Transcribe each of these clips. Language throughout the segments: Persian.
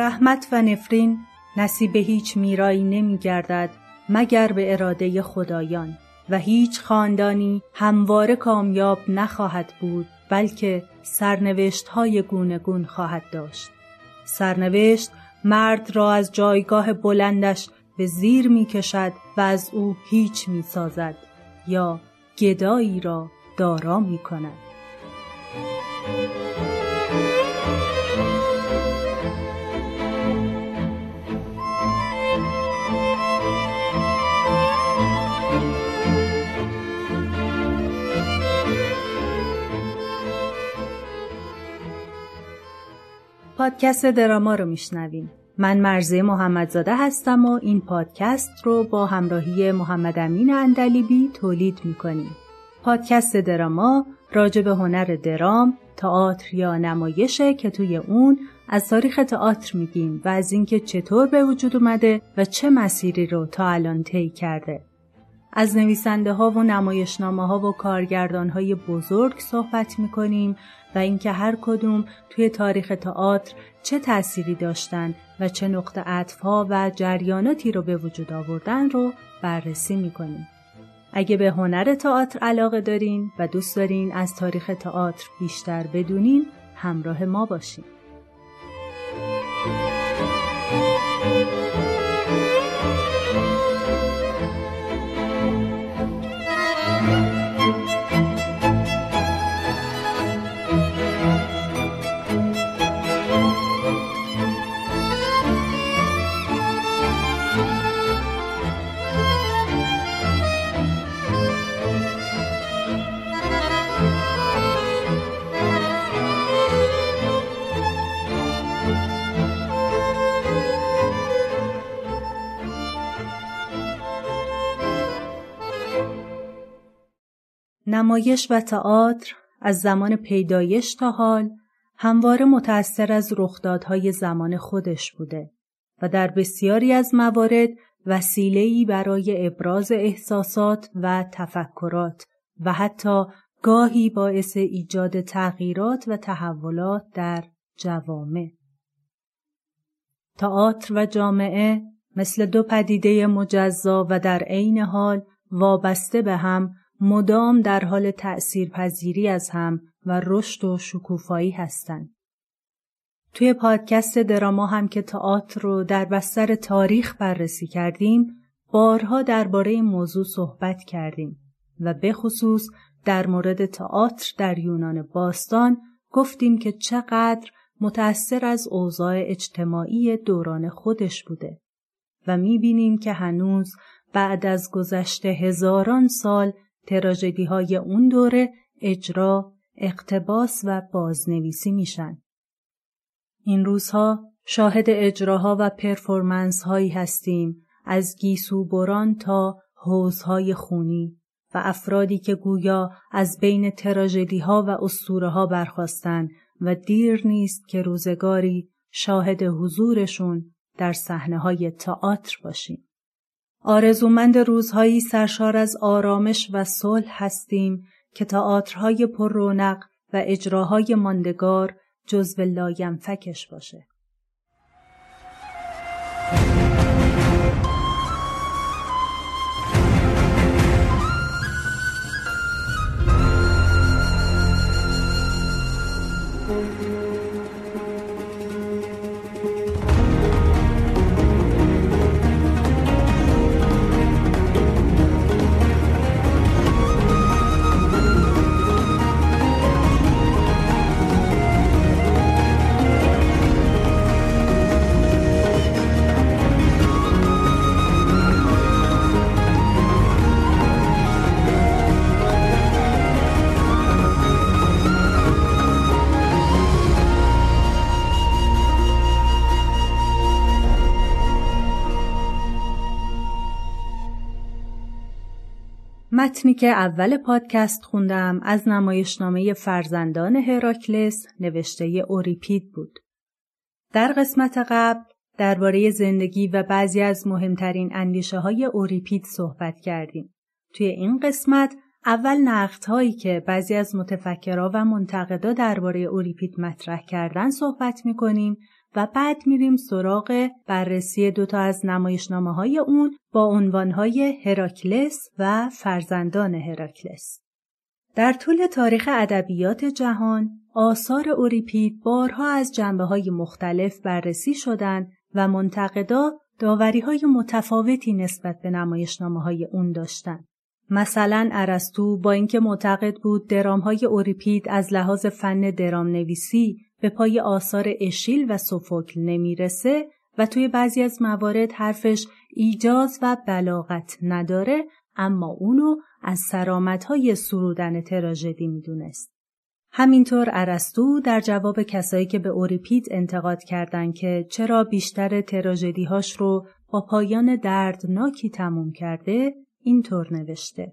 رحمت و نفرین نصیب هیچ میرایی نمی گردد مگر به اراده خدایان و هیچ خاندانی همواره کامیاب نخواهد بود بلکه سرنوشت های گونه خواهد داشت. سرنوشت مرد را از جایگاه بلندش به زیر می کشد و از او هیچ می سازد یا گدایی را دارا می کند. پادکست دراما رو میشنویم. من مرزه محمدزاده هستم و این پادکست رو با همراهی محمد امین اندلیبی تولید می‌کنیم. پادکست دراما راجع به هنر درام، تئاتر یا نمایشه که توی اون از تاریخ تئاتر میگیم و از اینکه چطور به وجود اومده و چه مسیری رو تا الان طی کرده. از نویسنده ها و نمایشنامه ها و کارگردان های بزرگ صحبت می کنیم و اینکه هر کدوم توی تاریخ تئاتر چه تأثیری داشتن و چه نقطه عطفها و جریاناتی رو به وجود آوردن رو بررسی می کنیم. اگه به هنر تئاتر علاقه دارین و دوست دارین از تاریخ تئاتر بیشتر بدونین همراه ما باشین. نمایش و تئاتر از زمان پیدایش تا حال همواره متأثر از رخدادهای زمان خودش بوده و در بسیاری از موارد وسیله‌ای برای ابراز احساسات و تفکرات و حتی گاهی باعث ایجاد تغییرات و تحولات در جوامع. تئاتر و جامعه مثل دو پدیده مجزا و در عین حال وابسته به هم مدام در حال تأثیر پذیری از هم و رشد و شکوفایی هستند. توی پادکست دراما هم که تئاتر رو در بستر تاریخ بررسی کردیم، بارها درباره این موضوع صحبت کردیم و به خصوص در مورد تئاتر در یونان باستان گفتیم که چقدر متأثر از اوضاع اجتماعی دوران خودش بوده و می‌بینیم که هنوز بعد از گذشته هزاران سال تراژدی های اون دوره اجرا، اقتباس و بازنویسی میشن. این روزها شاهد اجراها و پرفورمنس هایی هستیم از گیسوبران تا حوزهای خونی و افرادی که گویا از بین تراژدی ها و اسطوره ها برخواستن و دیر نیست که روزگاری شاهد حضورشون در صحنه های تئاتر باشیم. آرزومند روزهایی سرشار از آرامش و صلح هستیم که تئاترهای پر رونق و اجراهای ماندگار جزو لاینفکش باشه. متنی که اول پادکست خوندم از نمایشنامه فرزندان هراکلس نوشته اوریپید بود. در قسمت قبل درباره زندگی و بعضی از مهمترین اندیشه های اوریپید صحبت کردیم. توی این قسمت اول نقد هایی که بعضی از متفکرها و منتقدا درباره اوریپید مطرح کردن صحبت می کنیم و بعد میریم سراغ بررسی دوتا از نمایشنامه های اون با عنوانهای هراکلس و فرزندان هراکلس. در طول تاریخ ادبیات جهان آثار اوریپید بارها از جنبه های مختلف بررسی شدند و منتقدا داوری های متفاوتی نسبت به نمایشنامه های اون داشتند. مثلا ارسطو با اینکه معتقد بود درام های اوریپید از لحاظ فن درام نویسی به پای آثار اشیل و سوفوکل نمی‌رسه و توی بعضی از موارد حرفش ایجاز و بلاغت نداره اما اونو از های سرودن تراژدی می‌دونست. همینطور ارسطو در جواب کسایی که به اوریپید انتقاد کردند که چرا بیشتر تراژدیهاش رو با پایان دردناکی تموم کرده اینطور نوشته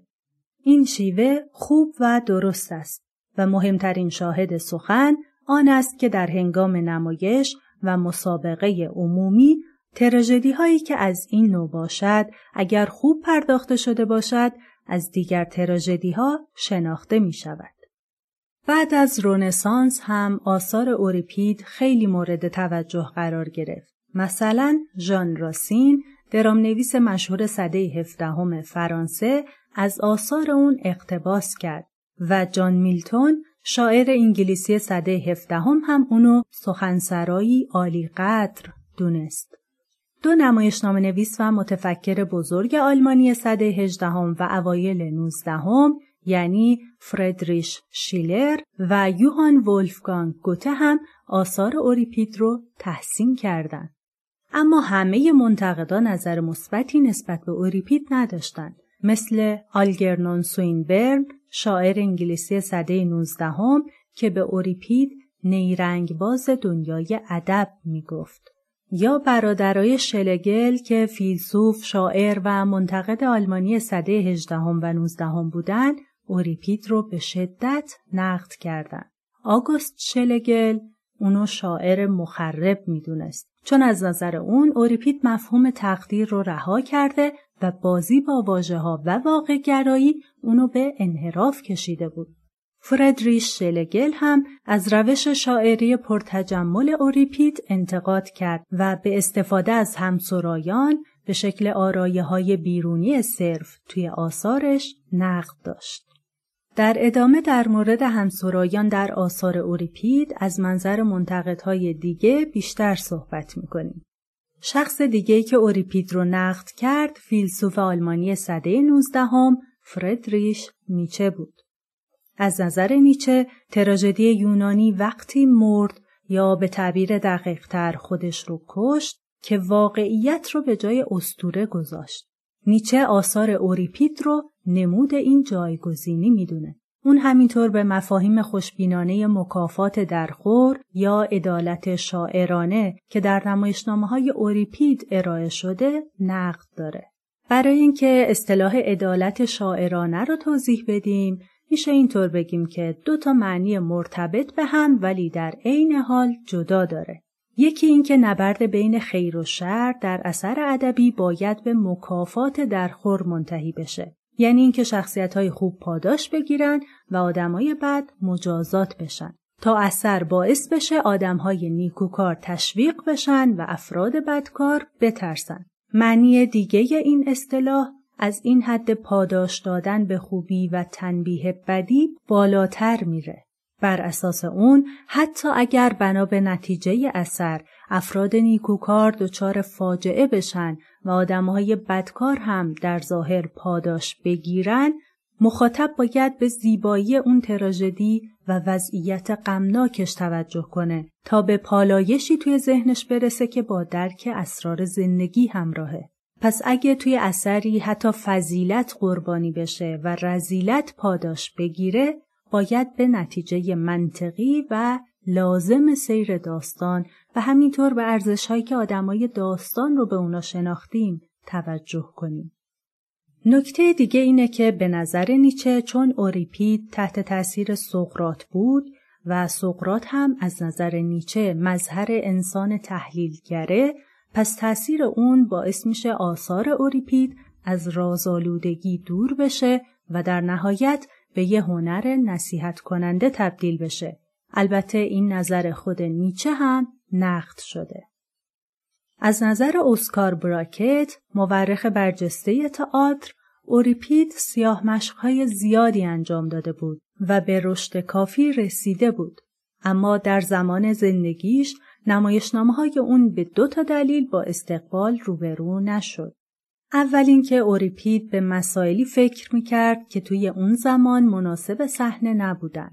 این شیوه خوب و درست است و مهمترین شاهد سخن آن است که در هنگام نمایش و مسابقه عمومی تراژدی هایی که از این نوع باشد اگر خوب پرداخته شده باشد از دیگر تراژدی ها شناخته می شود. بعد از رونسانس هم آثار اوریپید خیلی مورد توجه قرار گرفت. مثلا ژان راسین درام نویس مشهور سده هفدهم فرانسه از آثار اون اقتباس کرد و جان میلتون شاعر انگلیسی سده هفدهم هم اونو سخنسرایی عالی قدر دونست. دو نمایشنامه نویس و متفکر بزرگ آلمانی سده هجدهم و اوایل نوزدهم یعنی فردریش شیلر و یوهان ولفگانگ گوته هم آثار اوریپید رو تحسین کردند. اما همه منتقدان نظر مثبتی نسبت به اوریپید نداشتند مثل آلگرنون سوینبرن شاعر انگلیسی سده 19 که به اوریپید نیرنگ باز دنیای ادب می گفت. یا برادرای شلگل که فیلسوف، شاعر و منتقد آلمانی سده 18 و 19 بودند، اوریپید رو به شدت نقد کردند. آگوست شلگل اونو شاعر مخرب می‌دونست چون از نظر اون اوریپید مفهوم تقدیر رو رها کرده و بازی با واجه ها و واقع گرایی اونو به انحراف کشیده بود. فردریش شلگل هم از روش شاعری پرتجمل اوریپید انتقاد کرد و به استفاده از همسرایان به شکل آرایه های بیرونی صرف توی آثارش نقد داشت. در ادامه در مورد همسرایان در آثار اوریپید از منظر منتقدهای دیگه بیشتر صحبت می‌کنیم. شخص دیگه که اوریپید رو نقد کرد فیلسوف آلمانی سده 19 هم فردریش نیچه بود. از نظر نیچه تراژدی یونانی وقتی مرد یا به تعبیر دقیقتر خودش رو کشت که واقعیت رو به جای استوره گذاشت. نیچه آثار اوریپید رو نمود این جایگزینی می‌دونه. اون همینطور به مفاهیم خوشبینانه مکافات درخور یا عدالت شاعرانه که در نمایشنامه های اوریپید ارائه شده نقد داره. برای اینکه اصطلاح عدالت شاعرانه رو توضیح بدیم میشه اینطور بگیم که دو تا معنی مرتبط به هم ولی در عین حال جدا داره. یکی اینکه نبرد بین خیر و شر در اثر ادبی باید به مکافات درخور منتهی بشه. یعنی اینکه شخصیت های خوب پاداش بگیرن و آدمای بد مجازات بشن تا اثر باعث بشه آدم های نیکوکار تشویق بشن و افراد بدکار بترسن. معنی دیگه این اصطلاح از این حد پاداش دادن به خوبی و تنبیه بدی بالاتر میره. بر اساس اون حتی اگر بنا به نتیجه اثر افراد نیکوکار دچار فاجعه بشن و آدمهای بدکار هم در ظاهر پاداش بگیرن مخاطب باید به زیبایی اون تراژدی و وضعیت غمناکش توجه کنه تا به پالایشی توی ذهنش برسه که با درک اسرار زندگی همراهه. پس اگه توی اثری حتی فضیلت قربانی بشه و رزیلت پاداش بگیره باید به نتیجه منطقی و لازم سیر داستان و همینطور به ارزش هایی که آدمای داستان رو به اونا شناختیم توجه کنیم. نکته دیگه اینه که به نظر نیچه چون اوریپید تحت تاثیر سقرات بود و سقرات هم از نظر نیچه مظهر انسان تحلیلگره پس تاثیر اون باعث میشه آثار اوریپید از رازآلودگی دور بشه و در نهایت به یه هنر نصیحت کننده تبدیل بشه. البته این نظر خود نیچه هم نقد شده. از نظر اسکار براکت مورخ برجسته تئاتر اوریپید سیاه مشقهای زیادی انجام داده بود و به رشد کافی رسیده بود. اما در زمان زندگیش نمایشنامه های اون به دو تا دلیل با استقبال روبرو نشد. اول اینکه اوریپید به مسائلی فکر می‌کرد که توی اون زمان مناسب صحنه نبودن.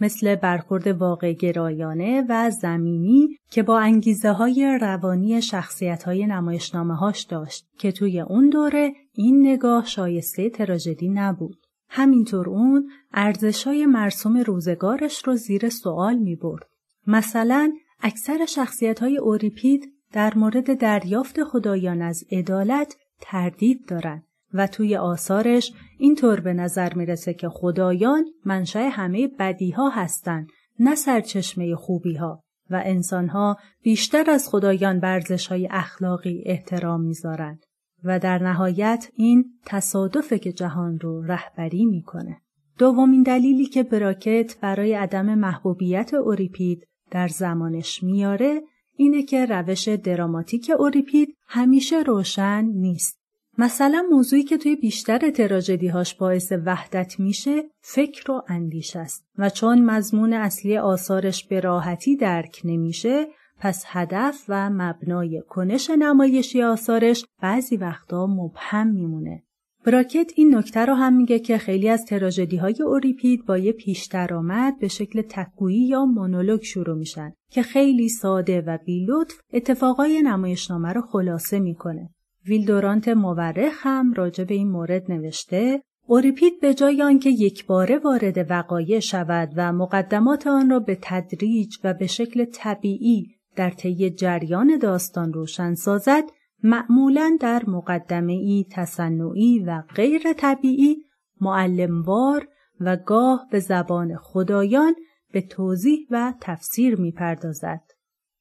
مثل برخورد واقع گرایانه و زمینی که با انگیزه های روانی شخصیت های نمایشنامه هاش داشت که توی اون دوره این نگاه شایسته تراژدی نبود. همینطور اون ارزش های مرسوم روزگارش رو زیر سوال می برد. مثلا اکثر شخصیت های اوریپید در مورد دریافت خدایان از عدالت تردید دارند و توی آثارش اینطور به نظر می‌رسه که خدایان منشأ همه بدیها هستند نه سرچشمه خوبیها و انسانها بیشتر از خدایان برزش های اخلاقی احترام می‌ذارند و در نهایت این تصادفه که جهان رو رهبری می‌کنه. دومین دلیلی که براکت برای عدم محبوبیت اوریپید در زمانش میاره اینه که روش دراماتیک اوریپید همیشه روشن نیست. مثلا موضوعی که توی بیشتر تراژدی هاش باعث وحدت میشه فکر و اندیش است و چون مضمون اصلی آثارش به راحتی درک نمیشه پس هدف و مبنای کنش نمایشی آثارش بعضی وقتا مبهم میمونه. براکت این نکته رو هم میگه که خیلی از تراژدی های اوریپید با یه پیش درآمد به شکل تکگویی یا مونولوگ شروع میشن که خیلی ساده و بیلطف اتفاقای نمایشنامه رو خلاصه می‌کنه. ویلدورانت مورخ هم راجع به این مورد نوشته اوریپید به جای آنکه یک باره وارد وقایع شود و مقدمات آن را به تدریج و به شکل طبیعی در طی جریان داستان روشن سازد معمولا در مقدمه ای تصنعی و غیر طبیعی معلموار و گاه به زبان خدایان به توضیح و تفسیر می پردازد.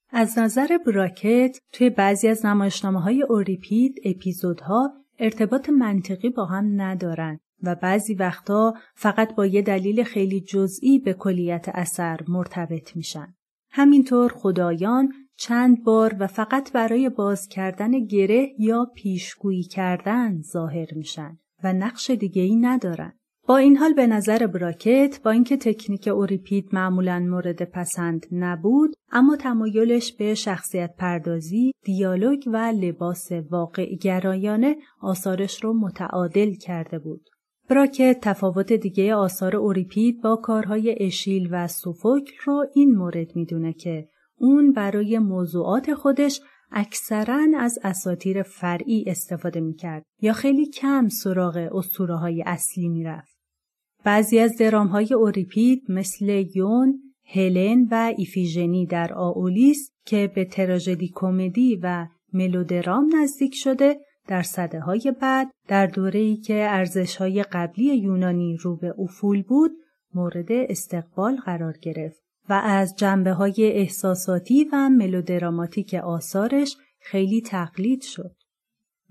از نظر براکت توی بعضی از نمایشنامه های اوریپید اپیزودها ارتباط منطقی با هم ندارن و بعضی وقتا فقط با یه دلیل خیلی جزئی به کلیت اثر مرتبط میشن. همینطور خدایان چند بار و فقط برای باز کردن گره یا پیشگویی کردن ظاهر میشن و نقش دیگه ای ندارن. با این حال به نظر براکت با اینکه تکنیک اوریپید معمولا مورد پسند نبود اما تمایلش به شخصیت پردازی، دیالوگ و لباس واقع گرایانه آثارش رو متعادل کرده بود. براکت تفاوت دیگه آثار اوریپید با کارهای اشیل و سوفوکل رو این مورد می‌دونه که اون برای موضوعات خودش اکثرا از اساتیر فرعی استفاده می‌کرد یا خیلی کم سراغ اسطوره های اصلی می‌رفت. بعضی از درام های اوریپید مثل یون، هلن و ایفیژنی در آولیس که به تراژدی کمدی و ملودرام نزدیک شده در صده های بعد در دوره‌ای که ارزش های قبلی یونانی رو به افول بود مورد استقبال قرار گرفت و از جنبه های احساساتی و ملودراماتیک آثارش خیلی تقلید شد.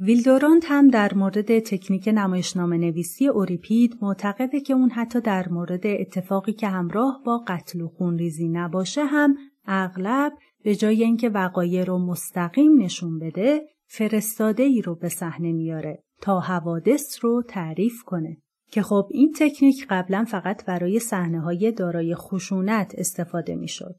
ویلدورانت هم در مورد تکنیک نمایشنامه نویسی اوریپید معتقده که اون حتی در مورد اتفاقی که همراه با قتل و خونریزی نباشه هم اغلب به جای اینکه وقایع رو مستقیم نشون بده فرستاده ای رو به صحنه میاره تا حوادث رو تعریف کنه که خب این تکنیک قبلا فقط برای صحنه های دارای خشونت استفاده می‌شد.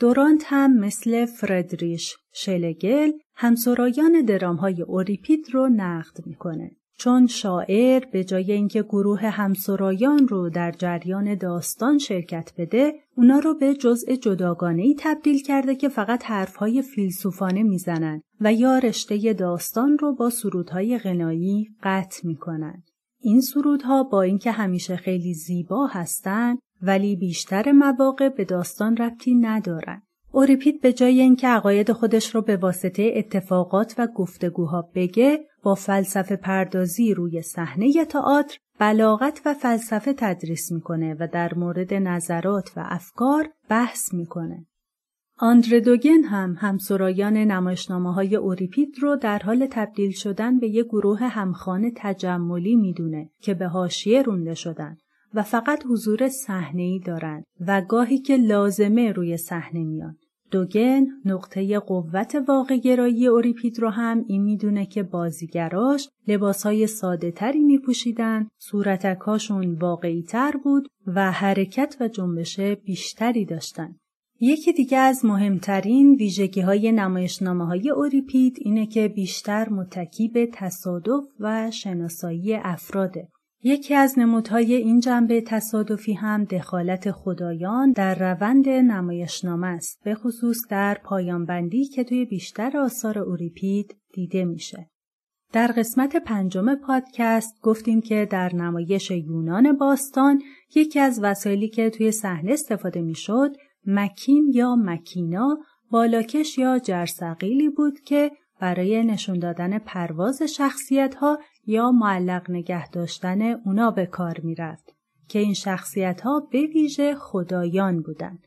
دورانت هم مثل فردریش شلگل همسرایان درام های اوریپید رو نقد می‌کنه. چون شاعر به جای اینکه گروه همسرایان رو در جریان داستان شرکت بده اونا رو به جزء جداگانه ای تبدیل کرده که فقط حرفهای فیلسوفانه می‌زنن و یا رشته داستان رو با سرودهای غنایی قطع می‌کنن. این سرودها با اینکه همیشه خیلی زیبا هستند ولی بیشتر مواقع به داستان ربطی ندارن. اوریپید به جای اینکه عقاید خودش رو به واسطه اتفاقات و گفتگوها بگه با فلسفه پردازی روی صحنه تئاتر بلاغت و فلسفه تدریس می‌کنه و در مورد نظرات و افکار بحث می‌کنه. آندردوگن هم همسرایان نمایشنامه های اوریپید رو در حال تبدیل شدن به یک گروه همخانه تجملی می‌دونه که به حاشیه رونده شدن و فقط حضور صحنه‌ای دارند و گاهی که لازمه روی صحنه میان. دوگن نقطه قوت واقع گرایی اوریپید رو هم این می‌دونه که بازیگراش لباسهای ساده تری می پوشیدن، صورتکاشون واقعی تر بود و حرکت و جنبش بیشتری داشتن. یکی دیگه از مهمترین ویژگی های نمایشنامه های اوریپید اینه که بیشتر متکی به تصادف و شناسایی افراده. یکی از نمودهای این جنبه تصادفی هم دخالت خدایان در روند نمایشنامه است به خصوص در پایانبندی که توی بیشتر آثار اوریپید دیده میشه. در قسمت پنجم پادکست گفتیم که در نمایش یونان باستان یکی از وسایلی که توی صحنه استفاده می‌شد مکین یا مکینا بالاکش یا جرسقیلی بود که برای نشون دادن پرواز شخصیت ها یا معلق نگه داشتن اونا به کار می رفت که این شخصیت ها به ویژه خدایان بودند.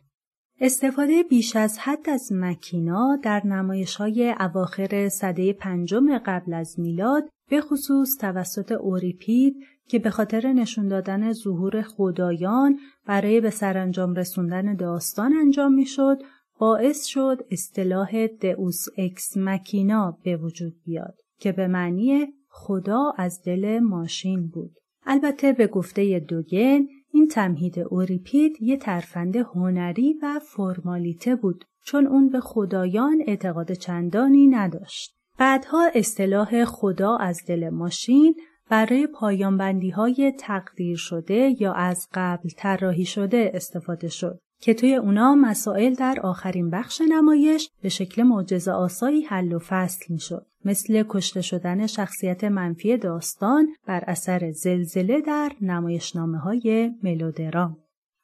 استفاده بیش از حد از مکینا در نمایش های اواخر صده پنجم قبل از میلاد به خصوص توسط اوریپید که به خاطر نشون دادن ظهور خدایان برای به سرانجام رسوندن داستان انجام می‌شد باعث شد اصطلاح دئوس اکس مکینا به وجود بیاد که به معنی خدا از دل ماشین بود. البته به گفته دوگن این تمهید اوریپید یه ترفند هنری و فرمالیته بود چون اون به خدایان اعتقاد چندانی نداشت. بعدها اصطلاح خدا از دل ماشین برای پایانبندی های تقدیر شده یا از قبل طراحی شده استفاده شد که توی اونا مسائل در آخرین بخش نمایش به شکل معجزه آسایی حل و فصل می شد. مثل کشته شدن شخصیت منفی داستان بر اثر زلزله در نمایشنامه های ملودرام.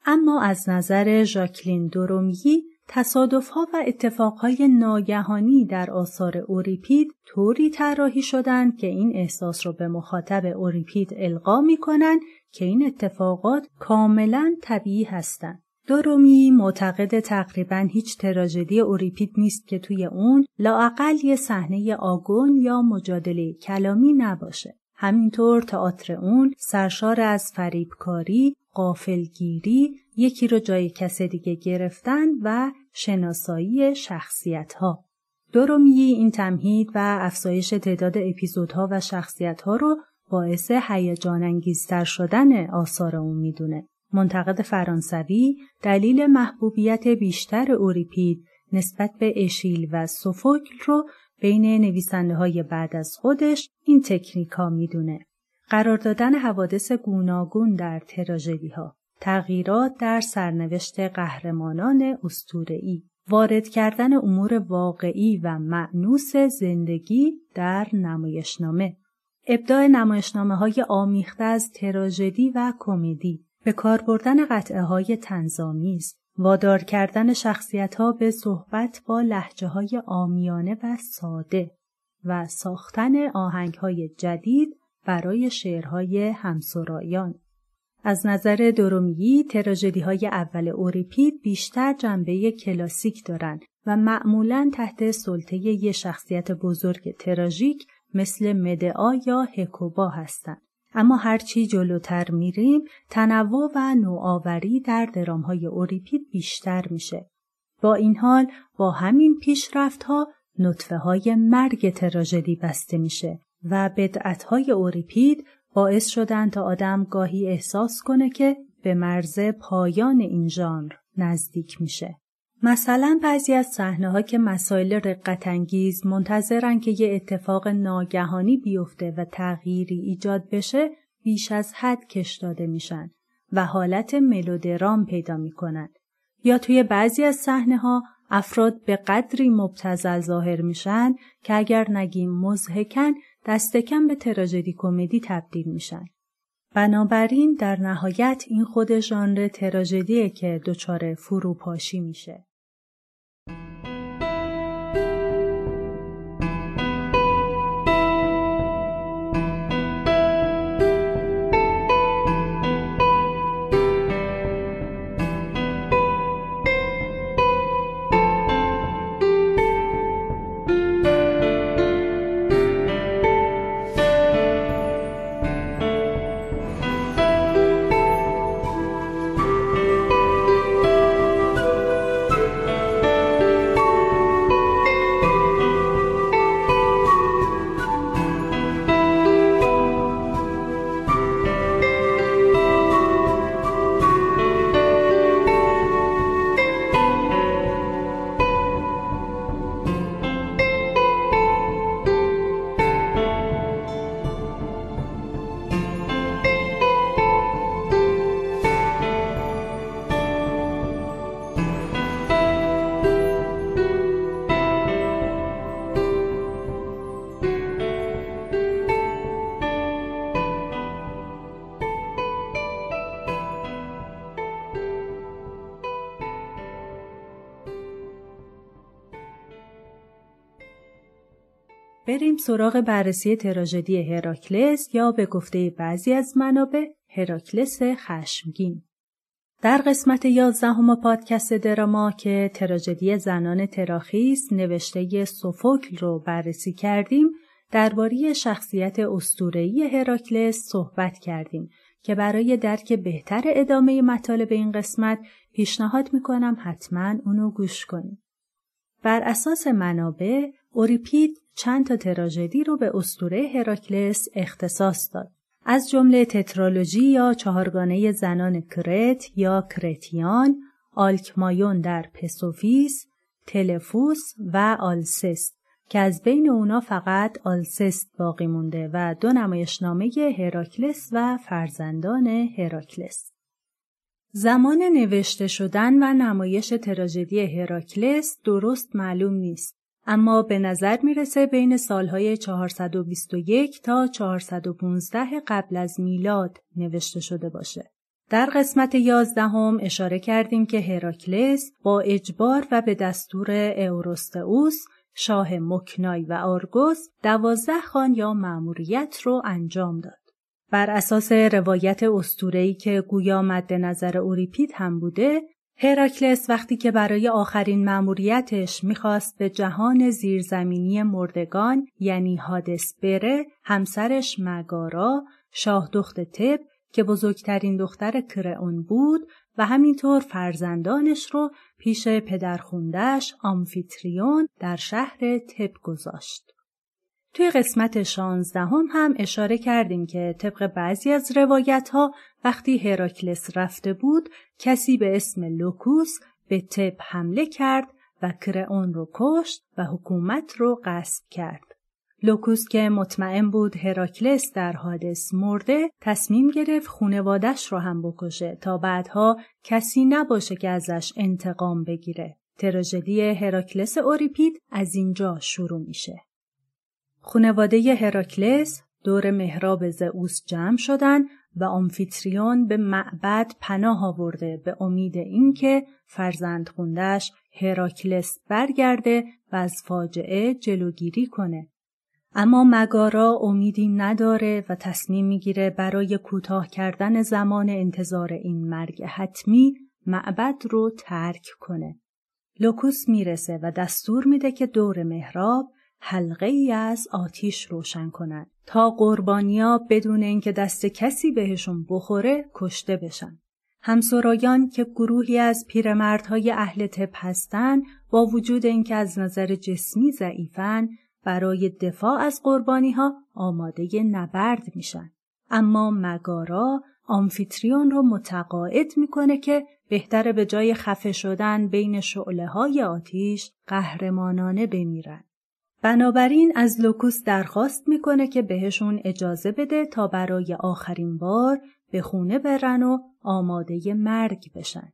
اما از نظر ژاکلین دورومیی تصادفها و اتفاقهای ناگهانی در آثار اوریپید طوری طراحی شدند که این احساس را به مخاطب اوریپید القا می کنند که این اتفاقات کاملا طبیعی هستند. دورومی معتقد تقریبا هیچ تراژدی اوریپید نیست که توی اون لااقل یه صحنه آگون یا مجادله کلامی نباشه. همینطور تئاتر اون سرشار از فریبکاری، قافلگیری، یکی رو جای کس دیگه گرفتن و شناسایی شخصیت ها. دورومی این تمهید و افزایش تعداد اپیزودها و شخصیت ها رو باعث هیجان انگیزتر شدن آثار اون می‌دونه. منتقد فرانسوی دلیل محبوبیت بیشتر اوریپید نسبت به اشیل و سوفوکل رو بین نویسنده های بعد از خودش این تکنیکا می‌دونه. قرار دادن حوادث گوناگون در تراژدی ها، تغییرات در سرنوشت قهرمانان استوره‌ای، وارد کردن امور واقعی و معنوس زندگی در نمایشنامه، ابداع نمایشنامه های آمیخته از تراژدی و کمدی، به کار بردن قطعه های تنظامیز، وادار کردن شخصیت ها به صحبت با لحجه های آمیانه و ساده و ساختن آهنگ های جدید برای شعرهای همسرایان. از نظر درومیی تراژدی های اول اوریپید بیشتر جنبه کلاسیک دارند و معمولا تحت سلطه یه شخصیت بزرگ تراژیک مثل مدعا یا هکوبا هستند. اما هرچی جلوتر میریم تنوع و نوآوری در درامهای اوریپید بیشتر میشه. با این حال با همین پیشرفت ها نطفه های مرگ تراژدی بسته میشه و بدعت های اوریپید باعث شدن تا آدم گاهی احساس کنه که به مرز پایان این ژانر نزدیک میشه. مثلا بعضی از صحنه ها که مسائل رقت انگیز منتظرن که یه اتفاق ناگهانی بیفته و تغییری ایجاد بشه بیش از حد کش داده میشن و حالت ملودرام پیدا می‌کنن یا توی بعضی از صحنه ها افراد به قدری مبتزل ظاهر میشن که اگر نگیم مزهکن دست کم به تراژدی کمدی تبدیل میشن. بنابراین در نهایت این خود ژانر تراژدیه که دچار فروپاشی میشه. بریم سراغ بررسی تراژدی هراکلس یا به گفته بعضی از منابع هراکلس خشمگین. در قسمت یازدهم پادکست دراما که تراژدی زنان تراخیس نوشته سوفوکل رو بررسی کردیم درباره شخصیت استورهی هراکلس صحبت کردیم که برای درک بهتر ادامه مطالب این قسمت پیشنهاد می‌کنم حتما اونو گوش کنیم. بر اساس منابع اوریپید چند تا تراژدی رو به استوره هراکلس اختصاص داد. از جمله تترالوژی یا چهارگانه زنان کرت یا کرتیان، آلکمایون در پسوفیس، تلفوس و آلسست که از بین اونا فقط آلسست باقی مونده و دو نمایشنامه هراکلس و فرزندان هراکلس. زمان نوشته شدن و نمایش تراژدی هراکلس درست معلوم نیست. اما به نظر می‌رسه بین سالهای 421 تا 415 قبل از میلاد نوشته شده باشه. در قسمت یازدهم اشاره کردیم که هراکلس با اجبار و به دستور اوروستئوس شاه مکنای و آرگوس دوازده خان یا مأموریت رو انجام داد. بر اساس روایت استورهی که گویا مد نظر اوریپید هم بوده، هراکلس وقتی که برای آخرین مأموریتش می‌خواست به جهان زیرزمینی مردگان یعنی هادس بره، همسرش مگارا، شاه دخت تب که بزرگترین دختر کرئون بود و همینطور فرزندانش رو پیش پدرخوندهش آمفیتریون در شهر تب گذاشت. توی قسمت شانزدهم هم اشاره کردیم که طبق بعضی از روایت ها وقتی هراکلس رفته بود کسی به اسم لوکوس به تب حمله کرد و کرئون رو کشت و حکومت رو غصب کرد. لوکوس که مطمئن بود هراکلس در هادس مرده تصمیم گرفت خونوادش رو هم بکشه تا بعدها کسی نباشه که ازش انتقام بگیره. تراژدی هراکلس اوریپید از اینجا شروع میشه. خونواده هراکلس دور محراب زئوس جمع شدن و آمفیتریون به معبد پناه آورده به امید اینکه فرزند خوندش هراکلس برگرده و از فاجعه جلوگیری کنه. اما مگارا امیدی نداره و تصمیم می‌گیره برای کوتاه کردن زمان انتظار این مرگ حتمی معبد رو ترک کنه. لوکوس می‌رسه و دستور میده که دور محراب حلقه ای از آتیش روشن کنند تا قربانیا بدون اینکه دست کسی بهشون بخوره کشته بشن. همسرایان که گروهی از پیرمردهای اهل تب هستن با وجود اینکه از نظر جسمی ضعیفن برای دفاع از قربانی ها آماده نبرد میشن. اما مگارا آمفیتریون رو متقاعد می‌کنه که بهتره به جای خفه شدن بین شعله های آتیش قهرمانانه بمیرن. بنابراین از لوکوس درخواست می‌کنه که بهشون اجازه بده تا برای آخرین بار به خونه برن و آماده مرگ بشن.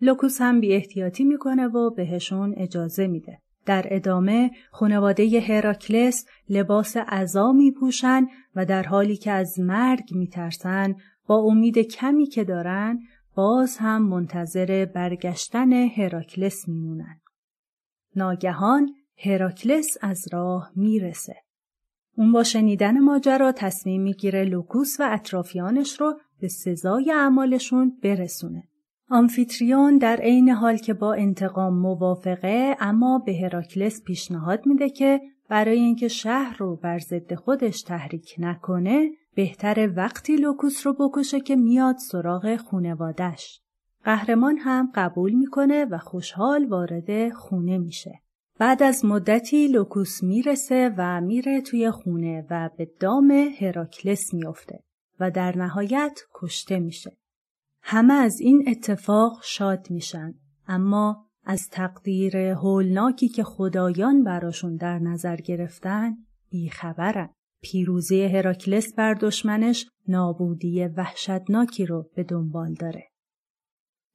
لوکوس هم بی احتیاطی می‌کنه و بهشون اجازه میده. در ادامه خانواده هراکلس لباس عزا می پوشن و در حالی که از مرگ می ترسن با امید کمی که دارن باز هم منتظر برگشتن هراکلس میمونن. ناگهان هراکلس از راه می‌رسه. اون با شنیدن ماجرا تصمیم می‌گیره لوکوس و اطرافیانش رو به سزای اعمالشون برسونه. آمفیتریون در عین حال که با انتقام موافقه اما به هراکلس پیشنهاد میده که برای اینکه شهر رو بر ضد خودش تحریک نکنه بهتر وقتی لوکوس رو بکشه که میاد سراغ خونوادش. قهرمان هم قبول می‌کنه و خوشحال وارد خونه میشه. بعد از مدتی لوکوس می‌رسه و میره توی خونه و به دام هراکلس میافته و در نهایت کشته میشه. همه از این اتفاق شاد میشن اما از تقدیر هولناکی که خدایان براشون در نظر گرفتن بیخبرن. پیروزی هراکلس بر دشمنش نابودی وحشتناکی رو به دنبال داره.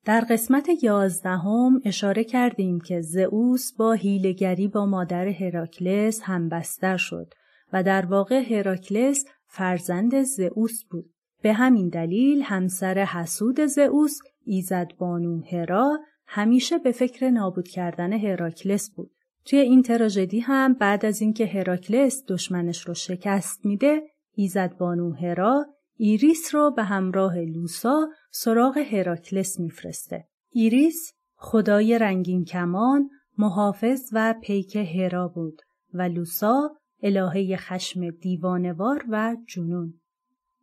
در قسمت یازدهم اشاره کردیم که زئوس با هیلگری با مادر هراکلس همبستر شد و در واقع هراکلس فرزند زئوس بود. به همین دلیل همسر حسود زئوس ایزد بانو هرا همیشه به فکر نابود کردن هراکلس بود. توی این تراژدی هم بعد از اینکه هراکلس دشمنش رو شکست میده ایزد بانو هرا ایریس رو به همراه لوسا سراغ هراکلس میفرسته. ایریس خدای رنگین کمان، محافظ و پیک هرا بود و لوسا الهه خشم دیوانوار و جنون.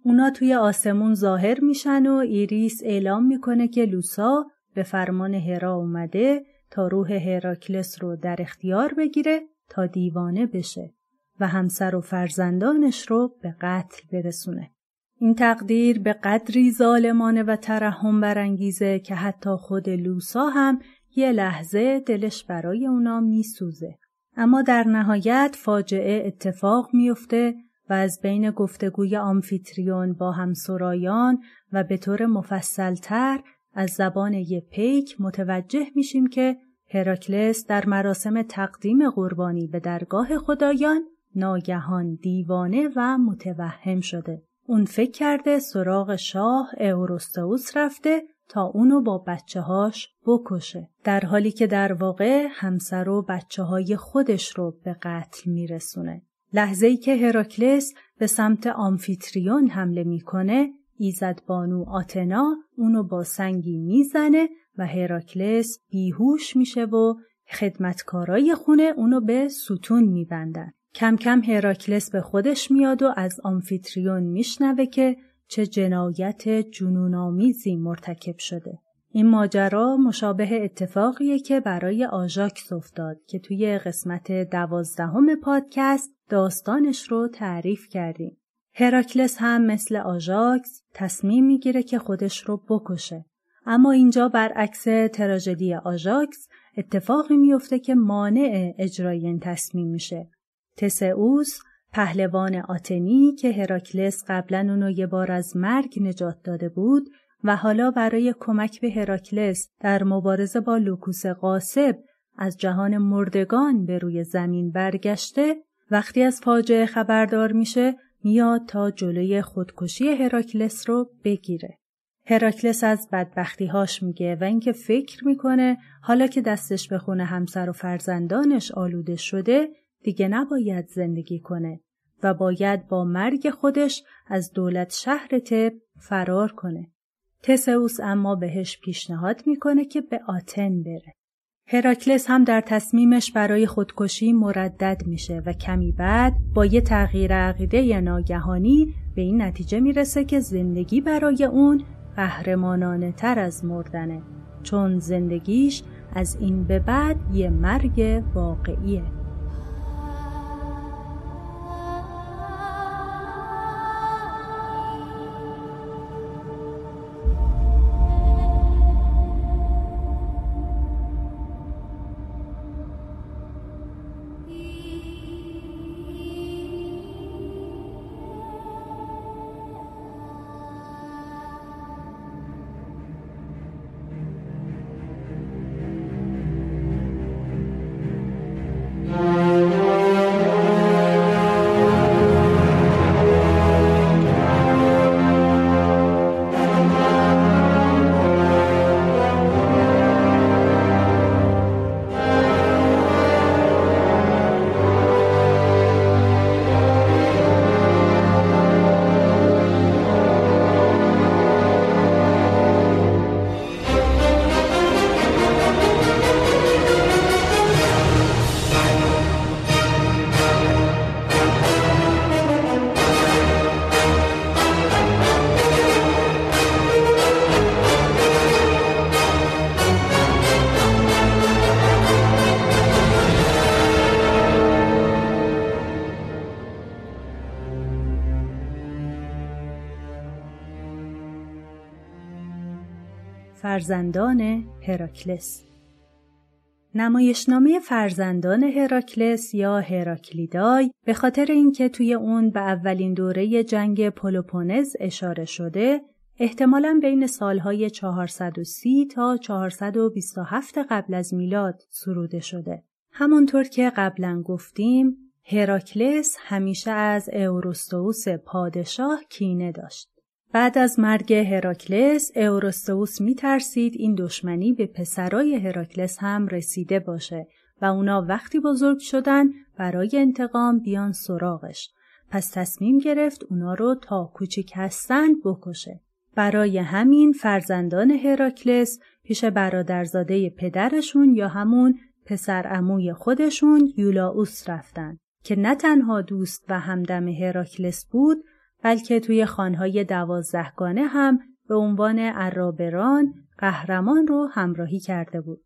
اونا توی آسمون ظاهر میشن و ایریس اعلام می‌کنه که لوسا به فرمان هرا اومده تا روح هراکلس رو در اختیار بگیره تا دیوانه بشه و همسر و فرزندانش رو به قتل برسونه. این تقدیر به قدری ظالمانه و ترحم برانگیزه که حتی خود لوسا هم یه لحظه دلش برای اونا میسوزه. اما در نهایت فاجعه اتفاق میفته و از بین گفتگوی آمفیتریون با همسرایان و به طور مفصلتر از زبان یه پیک متوجه میشیم که هراکلس در مراسم تقدیم قربانی به درگاه خدایان ناگهان دیوانه و متوهم شده. اون فکر کرده سراغ شاه اوروستوس رفته تا اونو با بچه هاش بکشه در حالی که در واقع همسر و بچه های خودش رو به قتل میرسونه. لحظه ای که هراکلس به سمت آمفیتریون حمله می‌کنه ایزد بانو آتنا اونو با سنگی می‌زنه و هراکلس بیهوش میشه و خدمتکارای خونه اونو به ستون میبندن. کم کم هراکلس به خودش میاد و از آمفیتریون میشنوه که چه جنایت جنونآمیزی مرتکب شده. این ماجرا مشابه اتفاقیه که برای آژاکس افتاد که توی قسمت دوازدهم پادکست داستانش رو تعریف کردیم. هراکلس هم مثل آژاکس تصمیم می‌گیره که خودش رو بکشه. اما اینجا برعکس تراژدی آژاکس اتفاقی میفته که مانع اجرای این تصمیم میشه. تسئوس پهلوان آتنی که هراکلس قبلا اونو یه بار از مرگ نجات داده بود و حالا برای کمک به هراکلس در مبارزه با لوکوس غاصب از جهان مردگان به روی زمین برگشته وقتی از فاجعه خبردار میشه میاد تا جلوی خودکشی هراکلس رو بگیره. هراکلس از بدبختیهاش میگه و اینکه فکر می‌کنه حالا که دستش به خونه همسر و فرزندانش آلوده شده دیگه نباید زندگی کنه و باید با مرگ خودش از دولت شهر تب فرار کنه. تسئوس اما بهش پیشنهاد می‌کنه که به آتن بره. هراکلس هم در تصمیمش برای خودکشی مردد میشه و کمی بعد با یه تغییر عقیده ناگهانی به این نتیجه می‌رسه که زندگی برای اون قهرمانانه تر از مردنه چون زندگیش از این به بعد یه مرگ واقعیه. فرزندان هراکلس نمایشنامه فرزندان هراکلس یا هراکلیدای به خاطر اینکه توی اون به اولین دوره جنگ پلوپونز اشاره شده احتمالا بین سالهای 430 تا 427 قبل از میلاد سروده شده. همونطور که قبلا گفتیم هراکلس همیشه از اوروستوس پادشاه کینه داشت. بعد از مرگ هراکلس اوروستوس می ترسید این دشمنی به پسرای هراکلس هم رسیده باشه و اونا وقتی بزرگ شدن برای انتقام بیان سراغش. پس تصمیم گرفت اونا رو تا کوچیک هستن بکشه. برای همین فرزندان هراکلس پیش برادرزاده پدرشون یا همون پسر اموی خودشون یولاوس رفتن که نه تنها دوست و همدم هراکلس بود بلکه توی خانهای دوازدهگانه هم به عنوان عرابران قهرمان رو همراهی کرده بود.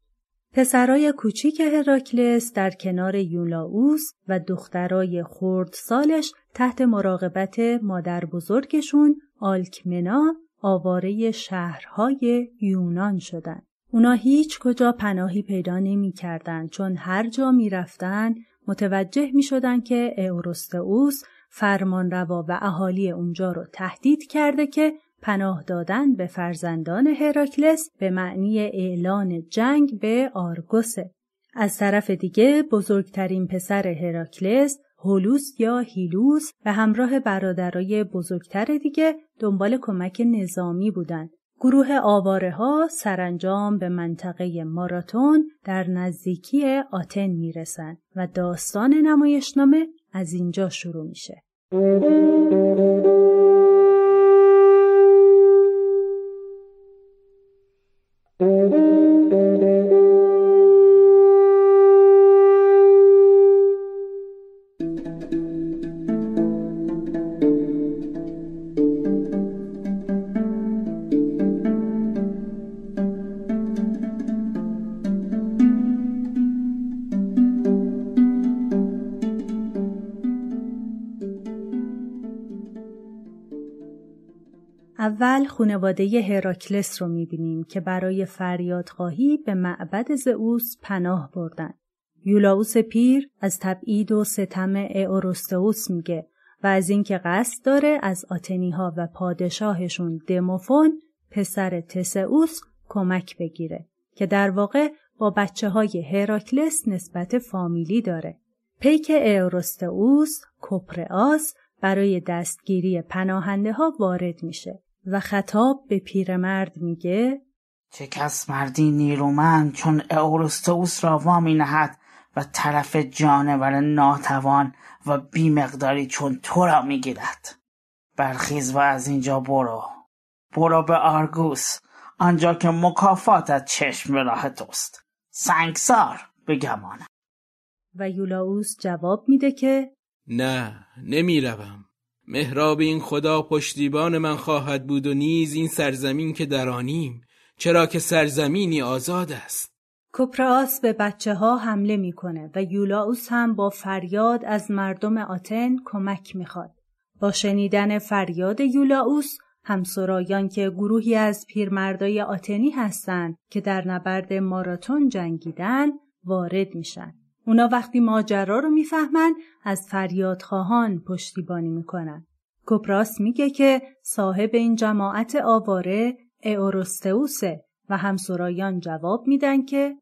پسرای کوچیک هراکلس در کنار یولاوس و دخترای خورد سالش تحت مراقبت مادر بزرگشون آلکمنا آواره شهرهای یونان شدند. اونا هیچ کجا پناهی پیدا نمی کردن چون هر جا می رفتن متوجه می شدن که اورستئوس فرمانروا و اهالی اونجا رو تهدید کرده که پناه دادن به فرزندان هراکلس به معنی اعلان جنگ به آرگوسه. از طرف دیگه بزرگترین پسر هراکلس هولوس یا هیلوس به همراه برادرای بزرگتر دیگه دنبال کمک نظامی بودند. گروه آواره ها سرانجام به منطقه ماراتون در نزدیکی آتن می‌رسن و داستان نمایشنامه از اینجا شروع میشه. اول خانواده هراکلس رو می‌بینیم که برای فریادخواهی به معبد زئوس پناه بردن. یولاوس پیر از تبعید و ستم اورستئوس میگه و از اینکه قصد داره از آتنی ها و پادشاهشون دموفون پسر تسئوس کمک بگیره که در واقع با بچه های هراکلس نسبت فامیلی داره. پیک اورستئوس کپرآس برای دستگیری پناهنده ها وارد میشه و خطاب به پیرمرد میگه چه کس مردی نیرومند چون اورستوس را وامی نهد و طرف جانور ناتوان و بیمقداری چون تو را می‌گیرد. برخیز و از اینجا برو. برو به آرگوس آنجا که مکافاتت چشم راه توست. سنگسار بگمانم و یولاوس جواب میده که نه نمی‌روم. مهراب این خدا پشتیبان من خواهد بود و نیز این سرزمین که درانیم چرا که سرزمینی آزاد است کپراس به بچه ها حمله می‌کنه و یولاوس هم با فریاد از مردم آتن کمک می‌خواد. با شنیدن فریاد یولاوس همسرایان که گروهی از پیرمردای آتنی هستند که در نبرد ماراتون جنگیدن وارد میشن. اونا وقتی ماجرا رو می‌فهمن از فریادخواهان پشتیبانی می‌کنن. کپراس میگه که صاحب این جماعت آواره اورستئوسه و همسرایان جواب میدن که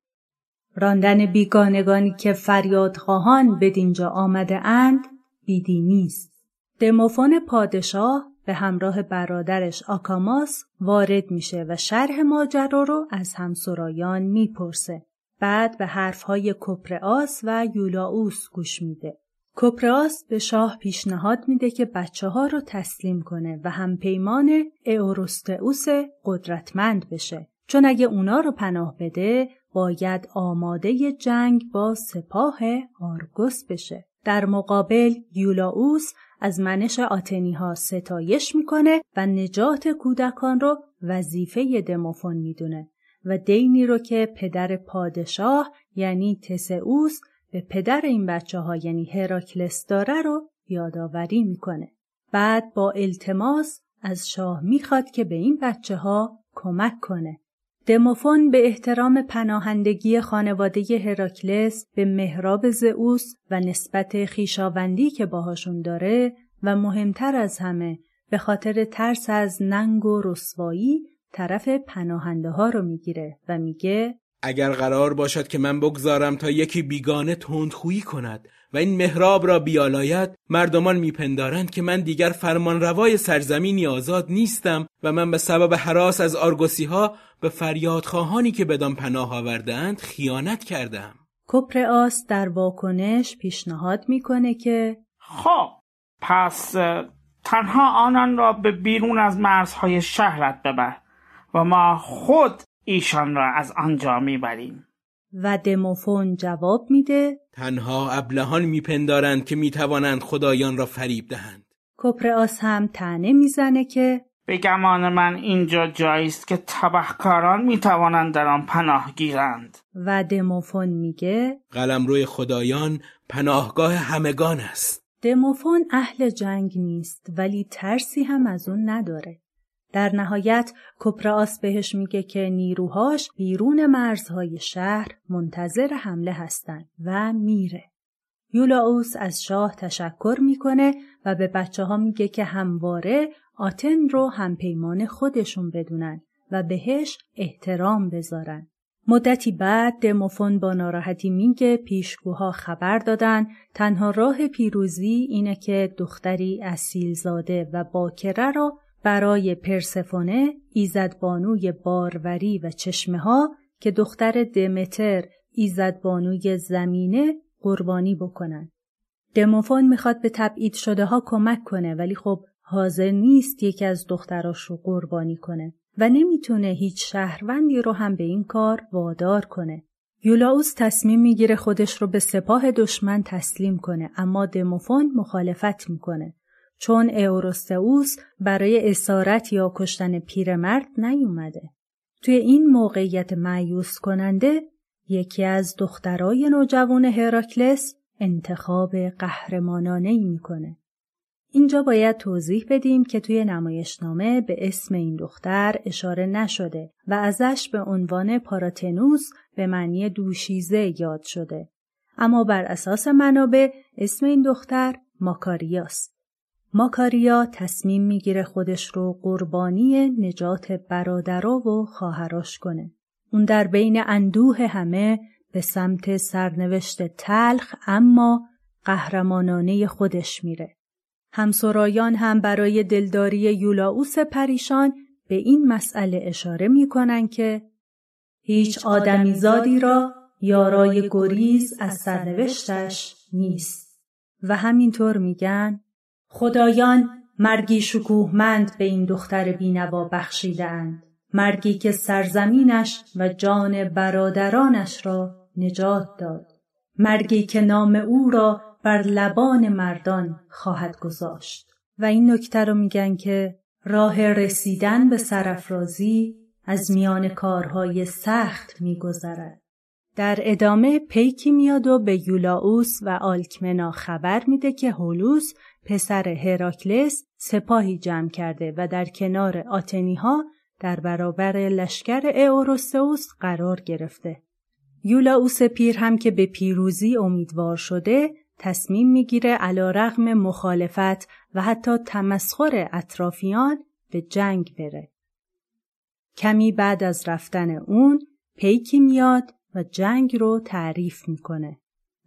راندن بیگانگانی که فریادخواهان به دینجا آمده اند بیدی نیست. دموفون پادشاه به همراه برادرش آکاماس وارد میشه و شرح ماجرا رو از همسرایان می‌پرسه. بعد به حرفهای کپرآس و یولاوس گوش میده. کپرآس به شاه پیشنهاد میده که بچه ها رو تسلیم کنه و هم پیمان اورستئوس قدرتمند بشه. چون اگه اونا رو پناه بده باید آماده جنگ با سپاه آرگوس بشه. در مقابل یولاوس از منش آتنی ها ستایش می‌کنه و نجات کودکان رو وظیفه دموفون می‌دونه و دینی رو که پدر پادشاه یعنی تسئوس به پدر این بچه ها یعنی هراکلس داره رو یادآوری می‌کنه. بعد با التماس از شاه می‌خواد که به این بچه ها کمک کنه. دموفون به احترام پناهندگی خانواده هراکلس به مهراب زئوس و نسبت خیشاوندی که باهاشون داره و مهمتر از همه به خاطر ترس از ننگ و رسوایی طرف پناهنده ها رو می‌گیره و میگه اگر قرار باشد که من بگذارم تا یکی بیگانه تندخویی کند و این محراب را بیالاید مردمان میپندارند که من دیگر فرمان روای سرزمینی آزاد نیستم و من به سبب حراس از آرگوسی ها به فریادخواهانی که بدان پناه آوردند خیانت کردم کپرآس در واکنش پیشنهاد می‌کنه که خب پس تنها آنان را به بیرون از مرزهای شهرت ببر. و ما خود ایشان را از آنجا می‌بریم. و دموفون جواب میده تنها ابلهان میپندارند که می‌توانند خدایان را فریب دهند. کپرآس هم تنه می‌زنه که به گمان من اینجا جایی است که تبهکاران می‌توانند در آن پناه گیرند. و دموفون میگه قلمروی خدایان پناهگاه همگان است. دموفون اهل جنگ نیست ولی ترسی هم از اون نداره. در نهایت کپرآس بهش میگه که نیروهاش بیرون مرزهای شهر منتظر حمله هستند و میره. یولاوس از شاه تشکر می‌کنه و به بچه ها میگه که همواره آتن رو همپیمان خودشون بدونن و بهش احترام بذارن. مدتی بعد دموفون با ناراحتی میگه پیشگوها خبر دادن تنها راه پیروزی اینه که دختری اصیلزاده و باکره را برای پرسفونه ایزدبانوی باروری و چشمه ها که دختر دمتر ایزدبانوی زمینه قربانی بکنن. دموفون می‌خواد به تبعید شده ها کمک کنه ولی خب حاضر نیست یکی از دختراش رو قربانی کنه و نمی‌تونه هیچ شهروندی رو هم به این کار وادار کنه. یولاوس تصمیم می‌گیره خودش رو به سپاه دشمن تسلیم کنه اما دموفون مخالفت می‌کنه چون اوروستئوس برای اسارت یا کشتن پیرمرد نیومده. توی این موقعیت معیوس کننده یکی از دخترای نوجوان هراکلس انتخاب قهرمانانه ای می‌کنه. اینجا باید توضیح بدیم که توی نمایشنامه به اسم این دختر اشاره نشده و ازش به عنوان پاراتنوس به معنی دوشیزه یاد شده. اما بر اساس منابع اسم این دختر ماکاریاست. ماکاریا تصمیم می‌گیره خودش رو قربانی نجات برادرا و خواهراش کنه. اون در بین اندوه همه به سمت سرنوشت تلخ اما قهرمانانه خودش میره. همسرایان هم برای دلداری یولاوس پریشان به این مسئله اشاره می‌کنن که هیچ آدمیزادی را یارای گریز از سرنوشتش نیست و همینطور میگن خدایان مرگی شکوهمند به این دختر بینوا بخشیدند مرگی که سرزمینش و جان برادرانش را نجات داد. مرگی که نام او را بر لبان مردان خواهد گذاشت. و این نکته رو میگن که راه رسیدن به سرفرازی از میان کارهای سخت میگذرد. در ادامه پیکی میاد و به یولاوس و آلکمنا خبر میده که هولوس پسر هراکلس سپاهی جمع کرده و در کنار آتنی ها در برابر لشکر اوروسئوس قرار گرفته. یولاوس پیر هم که به پیروزی امیدوار شده تصمیم می‌گیره علا رغم مخالفت و حتی تمسخر اطرافیان به جنگ بره. کمی بعد از رفتن اون پیکی میاد و جنگ رو تعریف می‌کنه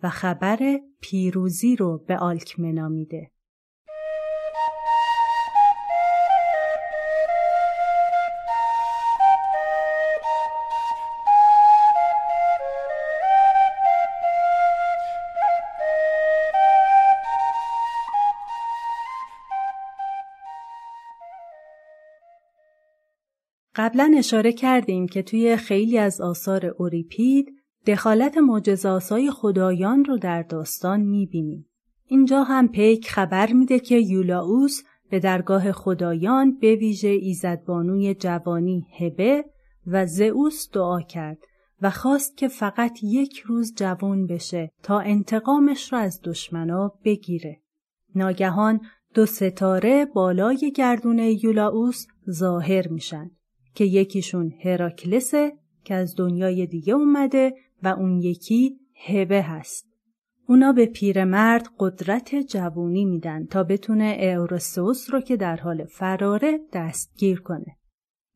و خبر پیروزی رو به آلکمنا میده. قبلا اشاره کردیم که توی خیلی از آثار اوریپید دخالت معجزاسای خدایان رو در داستان می‌بینیم. اینجا هم پیک خبر میده که یولاوس به درگاه خدایان به ویژه ایزدبانوی جوانی هبه و زئوس دعا کرد و خواست که فقط یک روز جوان بشه تا انتقامش را از دشمنا بگیره. ناگهان دو ستاره بالای گردون یولاوس ظاهر میشن که یکیشون هراکلسه که از دنیای دیگه اومده و اون یکی هبه هست. اونا به پیرمرد قدرت جوونی میدن تا بتونه اورستوس رو که در حال فراره دستگیر کنه.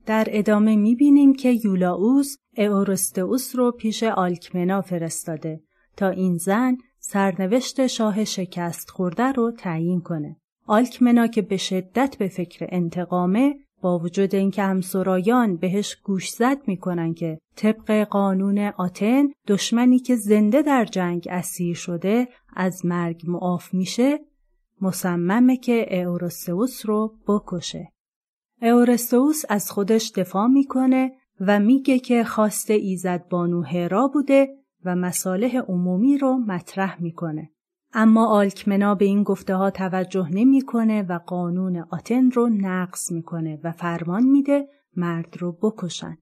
در ادامه می‌بینیم که یولاوس اورستوس رو پیش آلکمنا فرستاده تا این زن سرنوشت شاه شکست خورده رو تعیین کنه. آلکمنا که به شدت به فکر انتقامه با وجود اینکه همسرایان بهش گوشزد می‌کنن که طبق قانون آتن دشمنی که زنده در جنگ اسیر شده از مرگ معاف میشه مصممه که اورستوس رو بکشه. اورستوس از خودش دفاع می‌کنه و میگه که خواست ایزد بانو هرا بوده و مصالح عمومی رو مطرح می‌کنه. اما آلکمنا به این گفته ها توجه نمی‌کنه و قانون آتن رو نقض می‌کنه و فرمان میده مرد رو بکشن.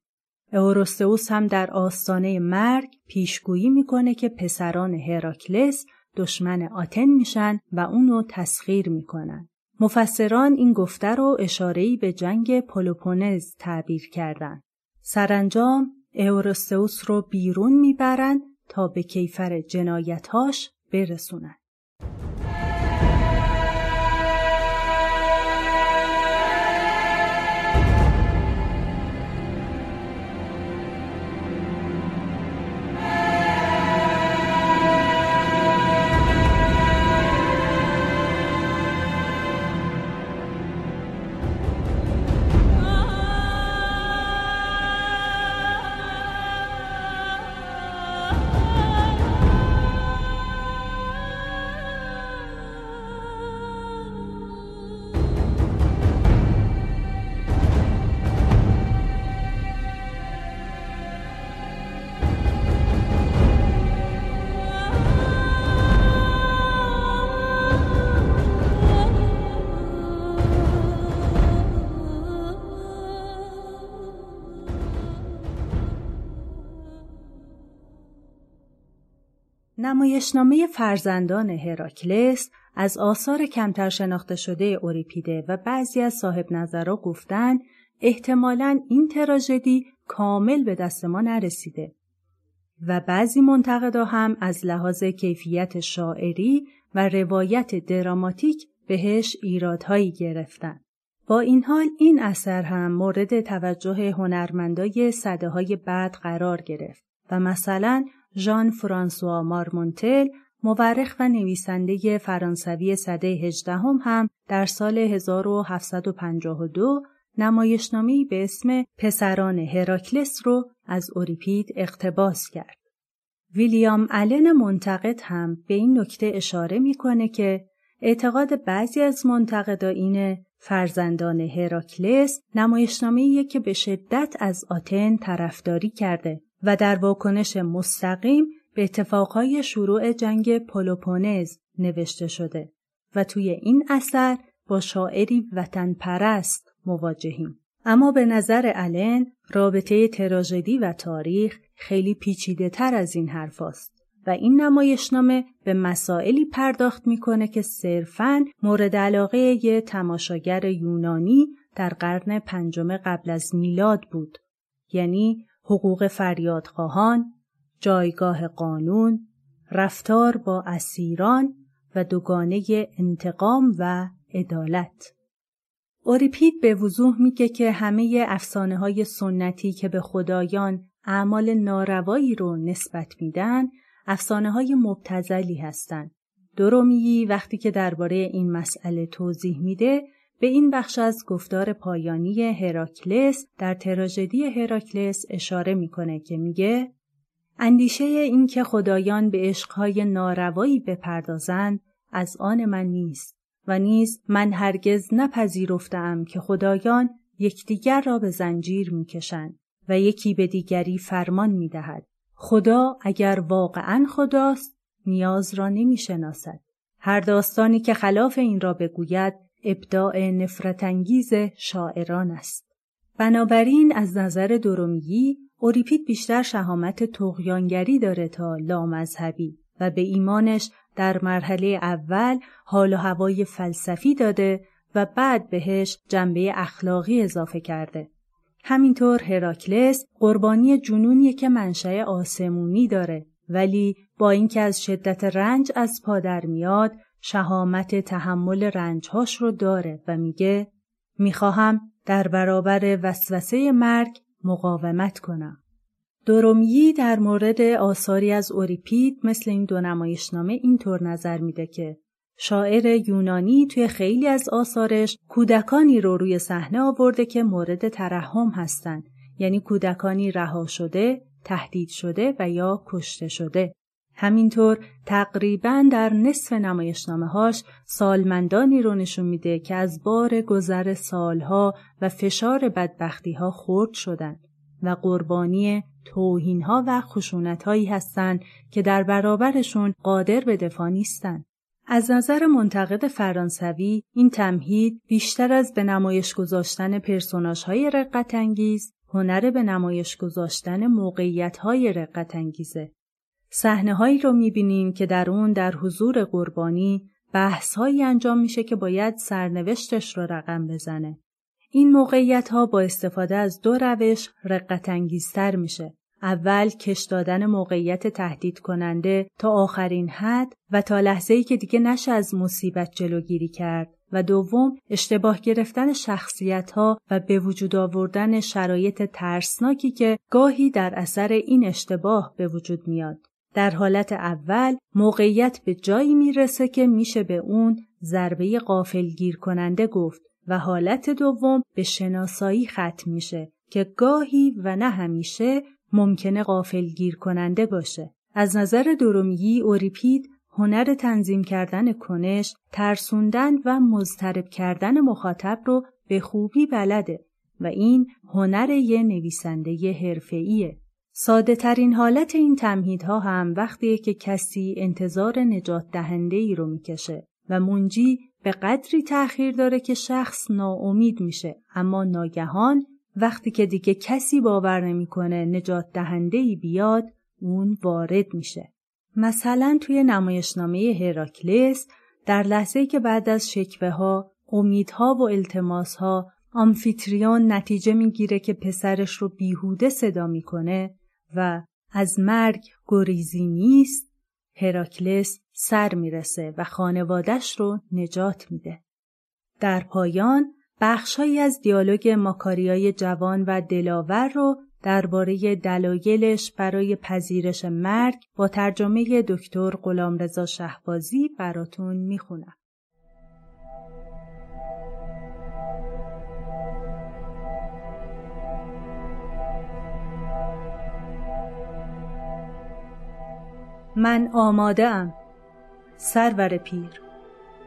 اورستوس هم در آستانه مرگ پیشگویی می‌کنه که پسران هراکلس دشمن آتن میشن و اونو تسخیر می‌کنن. مفسران این گفته رو اشارهی به جنگ پلوپونز تعبیر کردن. سرانجام اورستوس رو بیرون می‌برن تا به کیفر جنایتهاش برسونن. نمایشنامه فرزندان هراکلس از آثار کمتر شناخته شده اوریپیده و بعضی از صاحب نظرها گفتن احتمالا این تراژدی کامل به دست ما نرسیده و بعضی منتقدا هم از لحاظ کیفیت شاعری و روایت دراماتیک بهش ایرادهایی گرفتن. با این حال این اثر هم مورد توجه هنرمندای صده های بعد قرار گرفت و مثلا ژان فرانسوا مارمونتل مورخ و نویسنده فرانسوی سده هجدهم هم در سال 1752 نمایشنامه‌ای به اسم پسران هراکلس رو از اوریپید اقتباس کرد. ویلیام آلن منتقد هم به این نکته اشاره می‌کنه که اعتقاد بعضی از منتقدا اینه فرزندان هراکلس نمایشنامه‌ایه که به شدت از آتن طرفداری کرده و در واکنش مستقیم به اتفاقهای شروع جنگ پلوپونز نوشته شده و توی این اثر با شاعری وطن پرست مواجهیم. اما به نظر الن رابطه تراژدی و تاریخ خیلی پیچیده تر از این حرف است و این نمایشنامه به مسائلی پرداخت می‌کنه که صرفاً مورد علاقه یه تماشاگر یونانی در قرن پنجم قبل از میلاد بود یعنی حقوق فریادخواهان، جایگاه قانون، رفتار با اسیران و دوگانه انتقام و عدالت. اوریپید به وضوح میگه که همه افسانه های سنتی که به خدایان اعمال ناروایی رو نسبت میدن افسانه های مبتزلی هستند. درومیی وقتی که درباره این مسئله توضیح میده به این بخش از گفتار پایانی هراکلس در تراژدی هراکلس اشاره می‌کنه که میگه اندیشه این که خدایان به عشقهای ناروایی بپردازند از آن من نیست و نیز من هرگز نپذیرفتم که خدایان یکدیگر را به زنجیر می‌کشند و یکی به دیگری فرمان می‌دهد. خدا اگر واقعا خداست نیاز را نمی‌شناسد. هر داستانی که خلاف این را بگوید ابداع نفرتانگیز شاعران است. بنابراین از نظر درومیی اوریپید بیشتر شهامت تقیانگری داره تا لامذهبی و به ایمانش در مرحله اول حال و هوای فلسفی داده و بعد بهش جنبه اخلاقی اضافه کرده. همینطور هراکلس قربانی جنونی که منشأ آسمونی داره ولی با اینکه از شدت رنج از پادر میاد شهامت تحمل رنجهاش رو داره و میگه می‌خواهم در برابر وسوسه مرگ مقاومت کنم. درومیی در مورد آثاری از اوریپید مثل این دو نمایشنامه اینطور نظر میده که شاعر یونانی توی خیلی از آثارش کودکانی رو روی صحنه آورده که مورد ترحم هستند یعنی کودکانی رها شده، تهدید شده و یا کشته شده. همینطور تقریبا در نصف نمایشنامه هاش سالمندانی رو نشون میده که از بار گذر سالها و فشار بدبختی ها خورد شدن و قربانی توهین ها و خشونت هایی هستند که در برابرشون قادر به دفاع نیستند. از نظر منتقد فرانسوی این تمهید بیشتر از به نمایش گذاشتن پرسوناش های رقت انگیز هنر به نمایش گذاشتن موقعیت های رقت انگیزه. صحنه هایی رو می‌بینیم که در اون در حضور قربانی بحث هایی انجام میشه که باید سرنوشتش رو رقم بزنه. این موقعیت ها با استفاده از دو روش رقت انگیزتر میشه. اول کش دادن موقعیت تهدید کننده تا آخرین حد و تا لحظه ای که دیگه نشه از مصیبت جلوگیری کرد و دوم اشتباه گرفتن شخصیت ها و به وجود آوردن شرایط ترسناکی که گاهی در اثر این اشتباه به وجود میاد. در حالت اول موقعیت به جایی می‌رسه که میشه به اون ضربه قافلگیر کننده گفت و حالت دوم به شناسایی ختم میشه که گاهی و نه همیشه ممکنه قافلگیر کننده باشه. از نظر درومیی اوریپید هنر تنظیم کردن کنش، ترسوندن و مضطرب کردن مخاطب رو به خوبی بلده و این هنر یه نویسنده حرفه‌ایه. ساده ترین حالت این تمهیدها هم وقتیه که کسی انتظار نجات دهنده ای رو می‌کشه و منجی به قدری تأخیر داره که شخص ناامید میشه اما ناگهان وقتی که دیگه کسی باور نمی‌کنه نجات دهنده ای بیاد اون وارد میشه. مثلا توی نمایشنامه هراکلس در لحظه که بعد از شکوه ها، امیدها و التماس ها آمفیتریون نتیجه می‌گیره که پسرش رو بیهوده صدا می‌کنه و از مرگ گریزی نیست هراکلس سر می‌رسه و خانوادش رو نجات میده. در پایان بخشهایی از دیالوگ ماکاریای جوان و دلاور رو درباره دلایلش برای پذیرش مرگ با ترجمه دکتر غلامرضا شهبازی براتون می‌خونم. من آماده ام سرور پیر.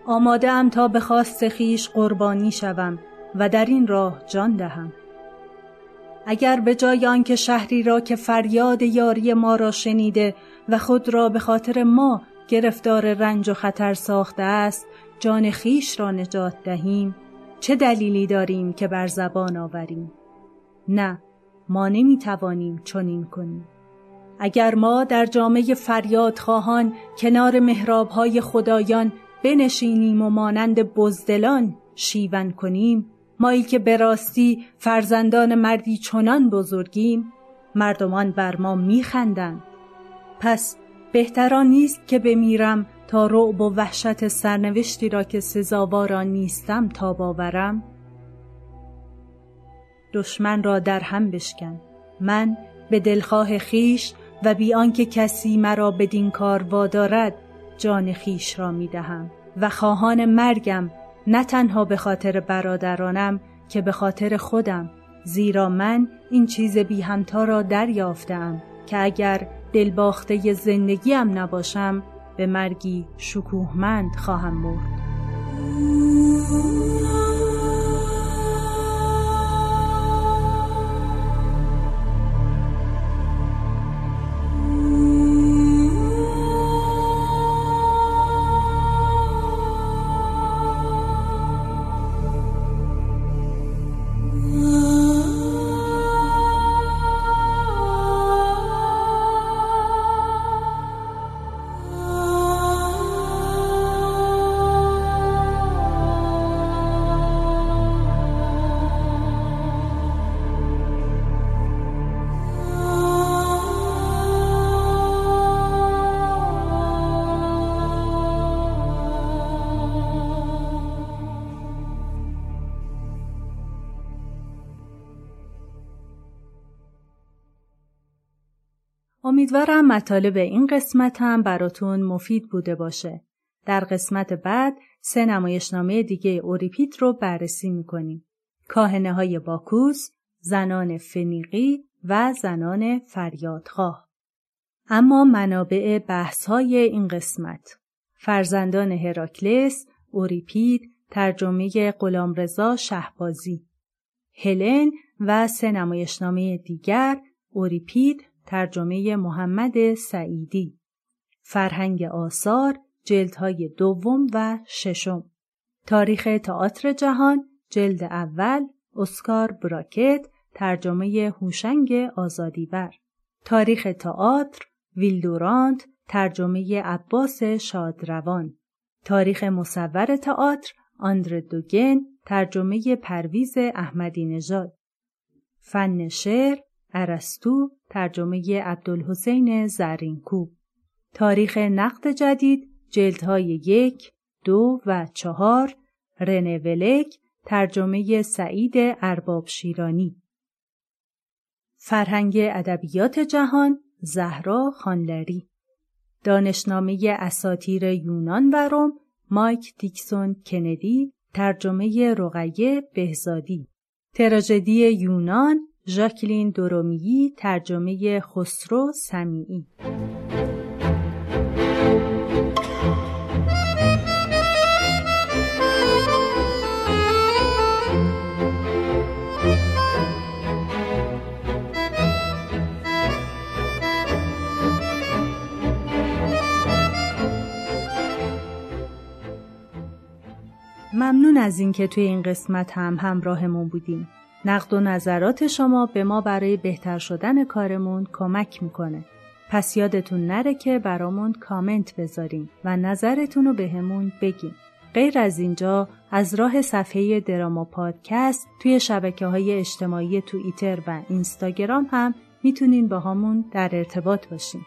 آماده ام تا به خواست خیش قربانی شوم و در این راه جان دهم. اگر به جای آنکه شهری را که فریاد یاری ما را شنیده و خود را به خاطر ما گرفتار رنج و خطر ساخته است جان خیش را نجات دهیم. چه دلیلی داریم که بر زبان آوریم؟ نه ما نمی توانیم چنین کنیم. اگر ما در جامعه فریاد خواهان کنار محرابهای خدایان بنشینیم و مانند بزدلان شیون کنیم مایی که به راستی فرزندان مردی چنان بزرگیم مردمان بر ما میخندند. پس بهتران نیست که بمیرم تا رعب و وحشت سرنوشتی را که سزاواران نیستم تا باورم؟ دشمن را در هم بشکن. من به دلخواه خیش و بی آنکه کسی مرا بدین کار وادارد جان خیش را می دهم. و خواهان مرگم نه تنها به خاطر برادرانم که به خاطر خودم زیرا من این چیز بی همتا را دریافتم که اگر دلباخته زندگیم نباشم به مرگی شکوهمند خواهم مرد. امیدوارم مطالب این قسمت هم براتون مفید بوده باشه. در قسمت بعد سه نمایشنامه دیگه اوریپید رو بررسی می‌کنیم. کاهنه های باکوس، زنان فنیقی و زنان فریادخواه. اما منابع بحث های این قسمت فرزندان هراکلس، اوریپید، ترجمه غلامرضا شهبازی هلن و سه نمایشنامه دیگر اوریپید ترجمه محمد سعیدی. فرهنگ آثار جلدهای دوم و ششم. تاریخ تئاتر جهان جلد اول اسکار براکت ترجمه هوشنگ آزادیبر. تاریخ تئاتر ویلدورانت ترجمه عباس شادروان. تاریخ مصور تئاتر آندر دوگن ترجمه پرویز احمدی نژاد. فن شعر ارسطو ترجمه عبدالحسین زرینکو. تاریخ نقد جدید جلدهای یک، دو و چهار رنه ولک ترجمه سعید ارباب شیرانی فرهنگ ادبیات جهان زهرا خانلری. دانشنامه اساتیر یونان و روم مایک دیکسون کندی ترجمه رقیه بهزادی. تراژدی یونان ژاکلین درومیی ترجمه خسرو سمیعی ممنون از اینکه توی این قسمت هم همراهمون بودیم. نقد و نظرات شما به ما برای بهتر شدن کارمون کمک می‌کنه. پس یادتون نره که برامون کامنت بذارین و نظرتون رو بهمون بگین. غیر از اینجا از راه صفحه دراما پادکست توی شبکه های اجتماعی توییتر و اینستاگرام هم می‌تونین با همون در ارتباط باشین.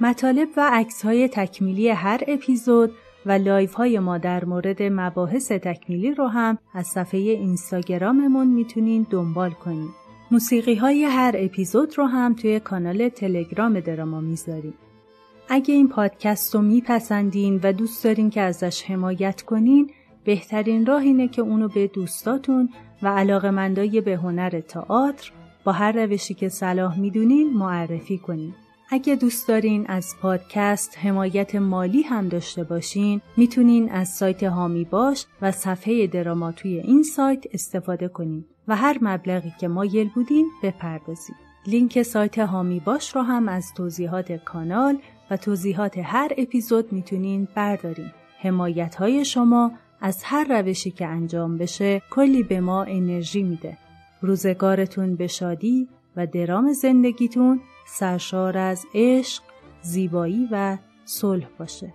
مطالب و عکس های تکمیلی هر اپیزود و live های ما در مورد مباحث تکمیلی رو هم از صفحه اینستاگراممون می‌تونین دنبال کنید. موسیقی های هر اپیزود رو هم توی کانال تلگرام دراما می‌ذاریم. اگه این پادکست رو میپسندین و دوست دارین که ازش حمایت کنین بهترین راه اینه که اونو به دوستاتون و علاقمندای به هنر تئاتر با هر روشی که صلاح می‌دونین معرفی کنین. اگه دوست دارین از پادکست حمایت مالی هم داشته باشین می‌تونین از سایت هامی باش و صفحه دراما توی این سایت استفاده کنین و هر مبلغی که مایل بودین بپردازید. لینک سایت هامی باش رو هم از توضیحات کانال و توضیحات هر اپیزود می‌تونین بردارین. حمایت های شما از هر روشی که انجام بشه کلی به ما انرژی میده. روزگارتون به شادی و درام زندگیتون سرشار از عشق، زیبایی و صلح باشه.